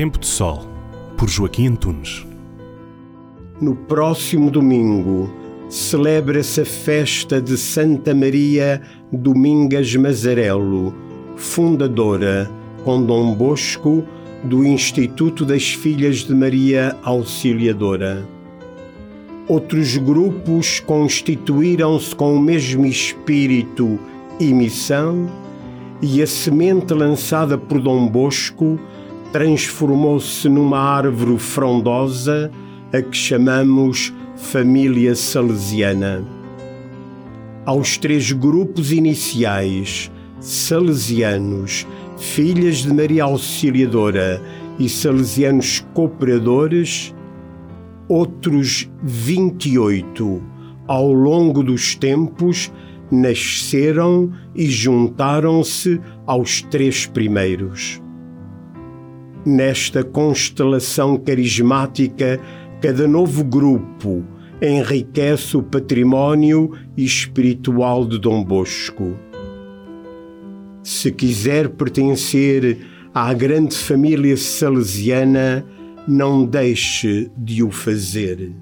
Tempo de Sol, por Joaquim Antunes. No próximo domingo, celebra-se a festa de Santa Maria Domingas Mazarelo, fundadora, com Dom Bosco, do Instituto das Filhas de Maria Auxiliadora. Outros grupos constituíram-se com o mesmo espírito e missão, e a semente lançada por Dom Bosco transformou-se numa árvore frondosa a que chamamos família salesiana. Aos três grupos iniciais, salesianos, filhas de Maria Auxiliadora e salesianos cooperadores, outros 28 ao longo dos tempos nasceram e juntaram-se aos três primeiros. Nesta constelação carismática, cada novo grupo enriquece o património espiritual de Dom Bosco. Se quiser pertencer à grande família salesiana, não deixe de o fazer.